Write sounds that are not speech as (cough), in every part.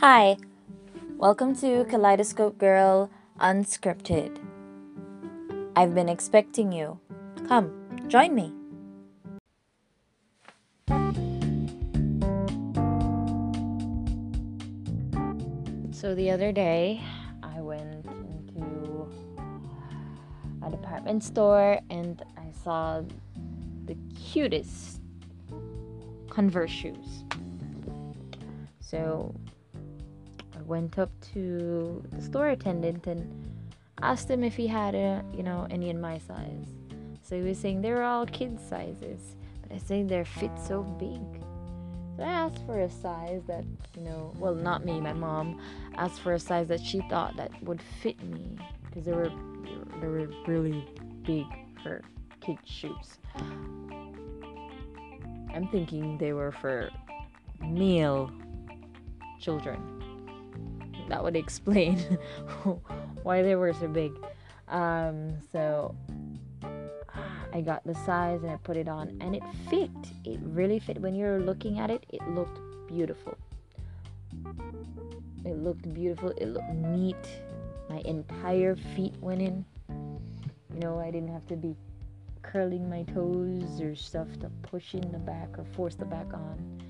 Hi, welcome to Kaleidoscope Girl Unscripted. I've been expecting you. Come, join me. So the other day, I went into a department store and I saw the cutest Converse shoes. So went up to the store attendant and asked him if he had a, you know, any in my size. So he was saying they're all kid sizes, but I say their fit so big. So I asked for a size that, you know, well, not me, my mom asked for a size that she thought that would fit me because they were they were really big for kid shoes. I'm thinking they were for male children. That would explain (laughs) why they were so big. Um, so I got the size and I put it on and it fit. It really fit. When you're looking at it, it looked beautiful. It looked beautiful. It looked neat. My entire feet went in. You know, I didn't have to be curling my toes or stuff to push in the back or force the back on.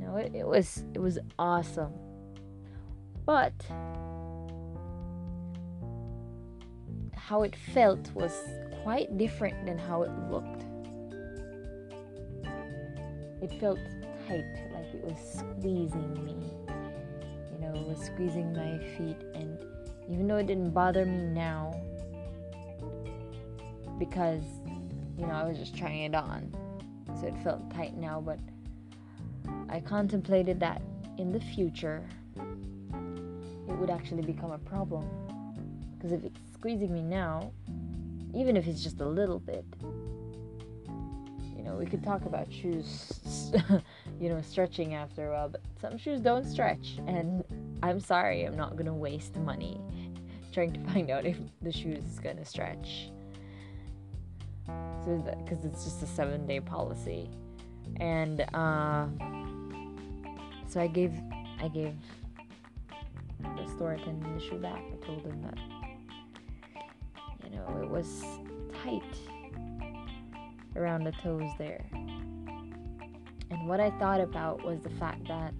No, it, it was it was awesome. But how it felt was quite different than how it looked. It felt tight, like it was squeezing me. You know, it was squeezing my feet, and even though it didn't bother me now, because you know I was just trying it on, so it felt tight now, but I contemplated that in the future it would actually become a problem. Because if it's squeezing me now, even if it's just a little bit, you know, we could talk about shoes, (laughs) you know, stretching after a while, but some shoes don't stretch. And I'm sorry, I'm not going to waste money (laughs) trying to find out if the shoes is going to stretch. So, because it's just a seven day policy. And, uh, so I gave, I gave the store attendant the shoe back. I told him that you know it was tight around the toes there. And what I thought about was the fact that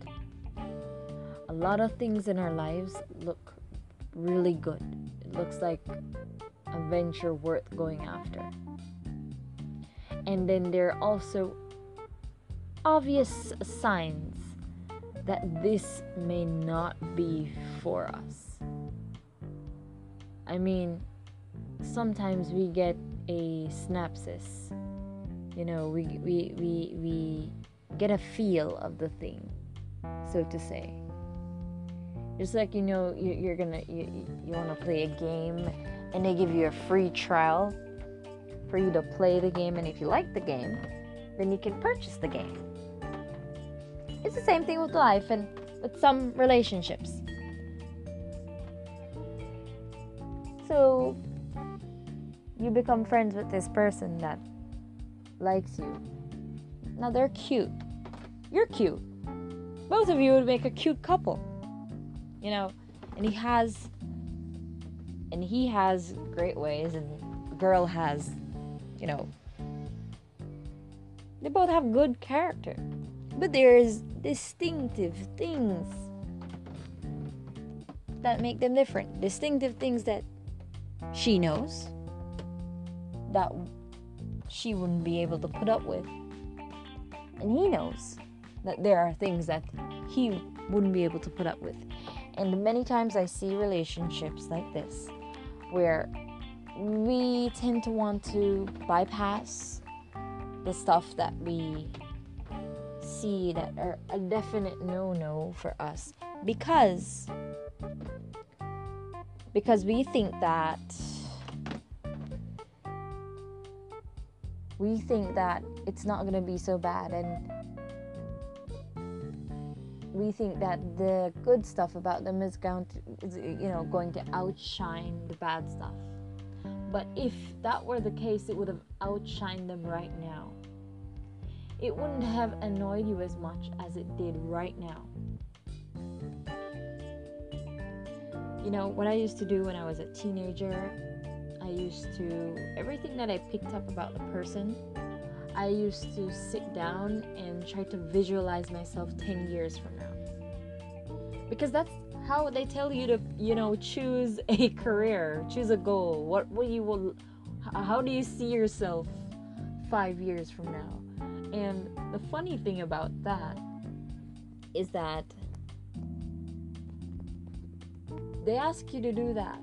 a lot of things in our lives look really good. It looks like a venture worth going after. And then there are also obvious signs that this may not be for us. I mean, sometimes we get a synopsis. You know, we we we we get a feel of the thing, so to say. Just like you know, you, you're gonna you, you want to play a game, and they give you a free trial for you to play the game, and if you like the game, then you can purchase the game. It's the same thing with life and with some relationships. So you become friends with this person that likes you. Now they're cute. You're cute. Both of you would make a cute couple. You know, and he has and he has great ways and girl has, you know, they both have good character. But there's distinctive things that make them different. Distinctive things that she knows that she wouldn't be able to put up with. And he knows that there are things that he wouldn't be able to put up with. And many times I see relationships like this where we tend to want to bypass the stuff that we see that are a definite no-no for us because because we think that we think that it's not going to be so bad and we think that the good stuff about them is going to is, you know going to outshine the bad stuff. But if that were the case it would have outshined them right now it wouldn't have annoyed you as much as it did right now you know, what I used to do when I was a teenager, I used to, everything that I picked up about the person, I used to sit down and try to visualize myself 10 years from now. Because that's how they tell you to, you know, choose (laughs) a career, choose a goal. What will you will, how do you see yourself five years from now? And the funny thing about that is that they ask you to do that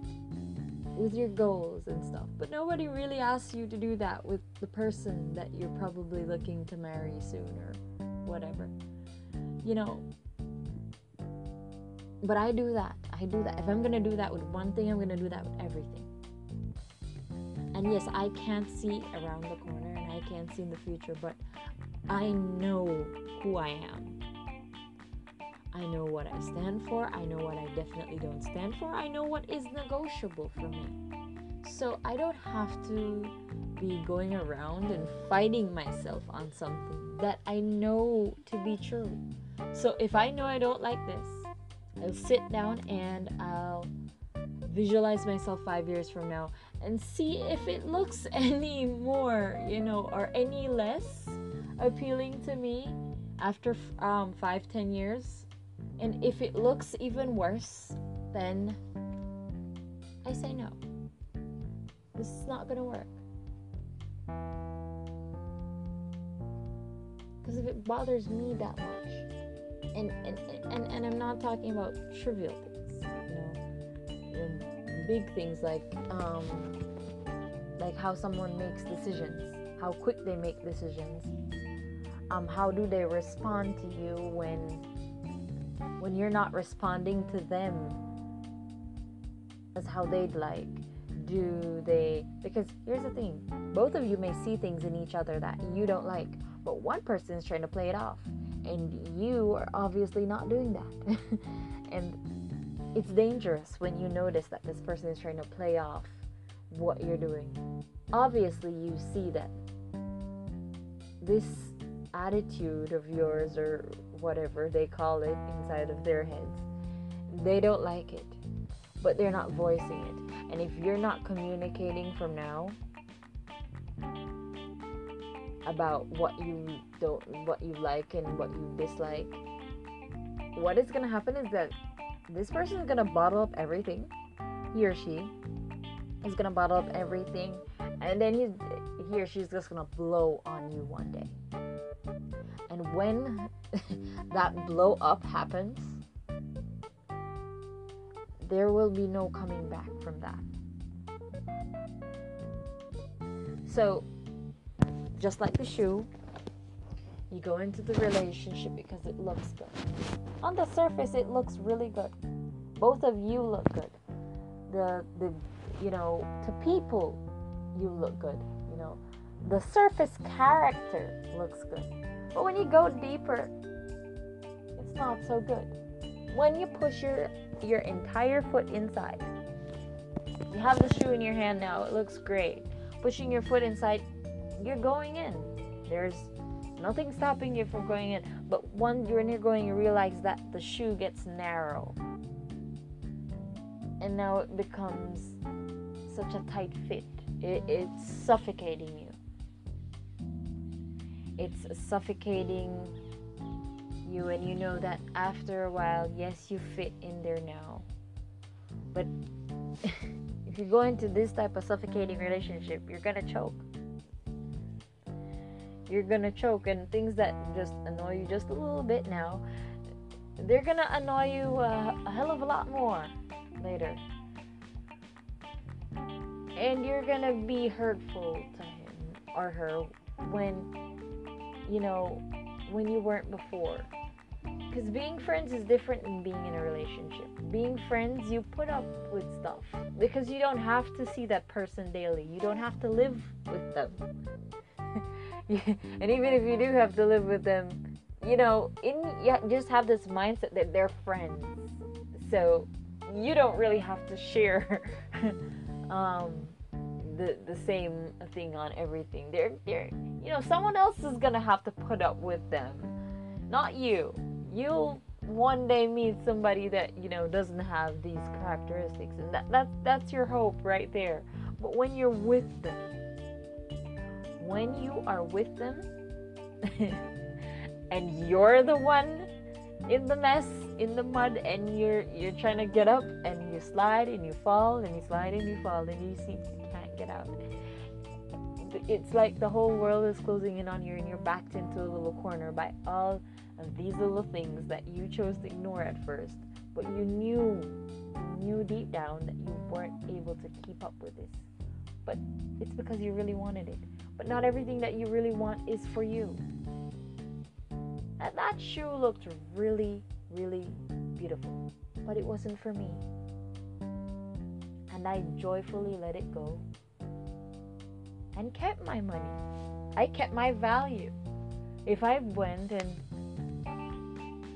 with your goals and stuff, but nobody really asks you to do that with the person that you're probably looking to marry soon or whatever. You know, but I do that. I do that. If I'm gonna do that with one thing, I'm gonna do that with everything. And yes, I can't see around the corner and I can't see in the future, but I know who I am. I know what I stand for. I know what I definitely don't stand for. I know what is negotiable for me. So I don't have to be going around and fighting myself on something that I know to be true. So if I know I don't like this, I'll sit down and I'll visualize myself five years from now and see if it looks (laughs) any more, you know, or any less appealing to me after um, five, ten years. And if it looks even worse, then I say no. This is not gonna work. Because if it bothers me that much, and, and and and I'm not talking about trivial things, big things like um, like how someone makes decisions, how quick they make decisions, um, how do they respond to you when when you're not responding to them? As how they'd like do they because here's the thing both of you may see things in each other that you don't like but one person is trying to play it off and you are obviously not doing that. (laughs) And it's dangerous when you notice that this person is trying to play off what you're doing. Obviously you see that this attitude of yours or whatever they call it inside of their heads they don't like it but they're not voicing it. And if you're not communicating from now about what you don't what you like and what you dislike what is going to happen is that this person is to bottle up everything. He or she is to bottle up everything and then he's he or she's just to blow on you one day. And when (laughs) that blow up happens there will be no coming back from that. So just like the shoe, you go into the relationship because it looks good. On the surface, it looks really good. Both of you look good. The the you know to people, you look good. You know, the surface character looks good. But when you go deeper, it's not so good. When you push your your entire foot inside, you have the shoe in your hand now. It looks great. Pushing your foot inside, you're going in. There's nothing stopping you from going in. But when you're you're going, you realize that the shoe gets narrow. And now it becomes such a tight fit. It, it's suffocating you. It's suffocating you, and you know that after a while, yes, you fit in there now. But (laughs) if you go into this type of suffocating relationship, you're gonna choke you're gonna choke and things that just annoy you just a little bit now they're gonna annoy you uh, a hell of a lot more later. And you're gonna be hurtful to him or her when you know when you weren't before. Because being friends is different than being in a relationship. Being friends you put up with stuff because you don't have to see that person daily. You don't have to live with them (laughs) and even if you do have to live with them, you know, in just have this mindset that they're friends. So you don't really have to share (laughs) um, the the same thing on everything. They're they're you know someone else is gonna have to put up with them, not you. You'll one day meet somebody that you know doesn't have these characteristics and that, that that's your hope right there but when you're with them when you are with them (laughs) and you're the one in the mess in the mud and you're you're trying to get up and you slide and you fall and you slide and you fall and you see you can't get out. It's like the whole world is closing in on you and you're backed into a little corner by all of these little things that you chose to ignore at first but you knew you knew deep down that you weren't able to keep up with this but it's because you really wanted it but not everything that you really want is for you and that shoe looked really really beautiful but it wasn't for me and i joyfully let it go and kept my money. I kept my value. If I went and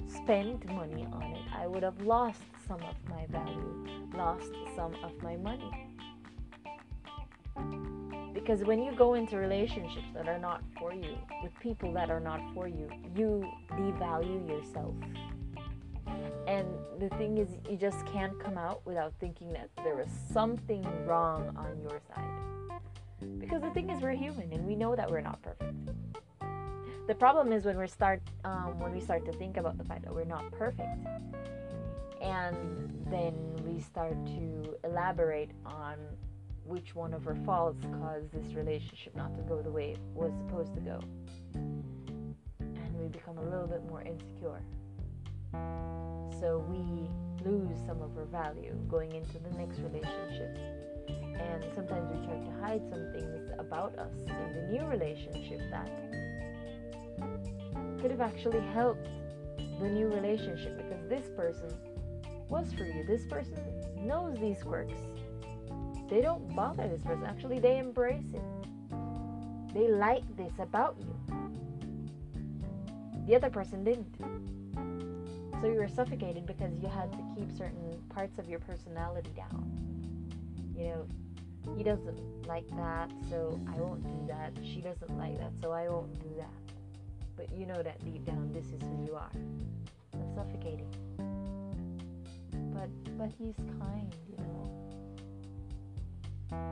spent money on it, I would have lost some of my value, lost some of my money. Because when you go into relationships that are not for you, with people that are not for you, you devalue yourself. And the thing is, you just can't come out without thinking that there is something wrong on your side. Because the thing is, we're human and we know that we're not perfect. The problem is when we start um, when we start to think about the fact that we're not perfect, and then we start to elaborate on which one of her faults caused this relationship not to go the way it was supposed to go, and we become a little bit more insecure. So we lose some of our value going into the next relationship and sometimes we try to hide some things about us in the new relationship that could have actually helped the new relationship because this person was for you. This person knows these quirks. They don't bother this person. Actually, they embrace it. They like this about you. The other person didn't. So you were suffocated because you had to keep certain parts of your personality down. You know, he doesn't like that, so I won't do that. She doesn't like that, so I won't do that. But you know that deep down, this is who you are. That's suffocating. But but he's kind, you know.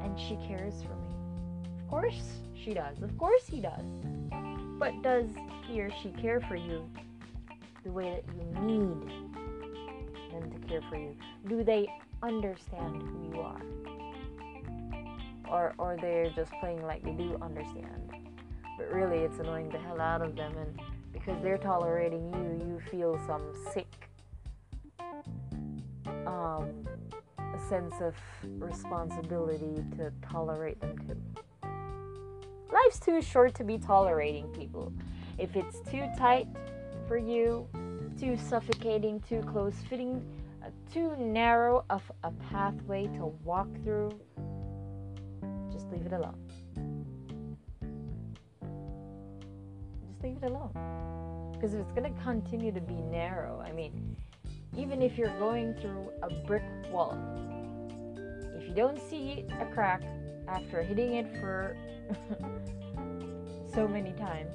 And she cares for me. Of course she does. Of course he does. But does he or she care for you the way that you need them to care for you? Do they understand who you are? or or they're just playing like they do understand but really it's annoying the hell out of them and because they're tolerating you you feel some sick um, sense of responsibility to tolerate them too life's too short to be tolerating people if it's too tight for you too suffocating too close fitting uh, too narrow of a pathway to walk through just leave it alone. Just leave it alone. Because if it's going to continue to be narrow, I mean, even if you're going through a brick wall, don't see a crack after hitting it for (laughs) so many times,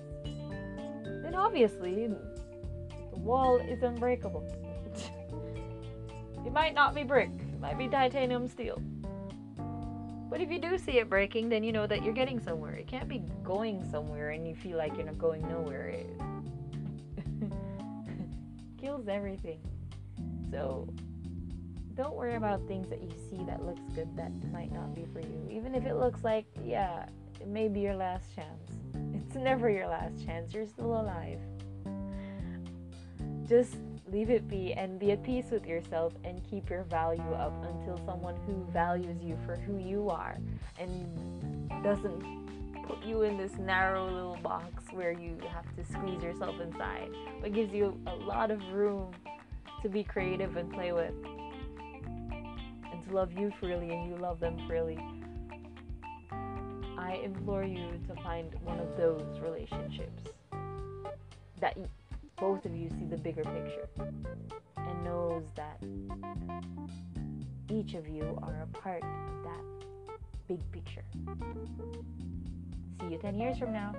then obviously the wall is unbreakable. (laughs) it might not be brick, it might be titanium steel. But if you do see it breaking, then you know that you're getting somewhere. It can't be going somewhere and you feel like you're not going nowhere. It (laughs) kills everything. So don't worry about things that you see that looks good that might not be for you. Even if it looks like, yeah, it may be your last chance. (laughs) It's never your last chance. You're still alive. Just leave it be and be at peace with yourself and keep your value up until someone who values you for who you are and doesn't put you in this narrow little box where you have to squeeze yourself inside but gives you a lot of room to be creative and play with love you freely and you love them freely i implore you to find one of those relationships that both of you see the bigger picture and knows that each of you are a part of that big picture. See you 10 years from now.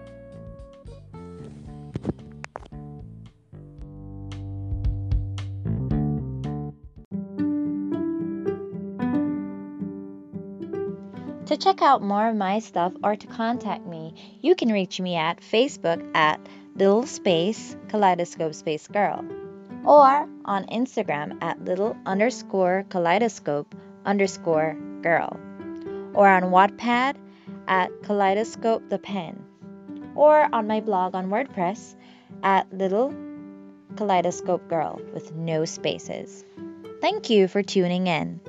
To check out more of my stuff or to contact me, you can reach me at Facebook at little space kaleidoscope space girl or on Instagram at little underscore kaleidoscope underscore girl or on Wattpad at kaleidoscope the pen or on my blog on WordPress at little kaleidoscope girl with no spaces. Thank you for tuning in.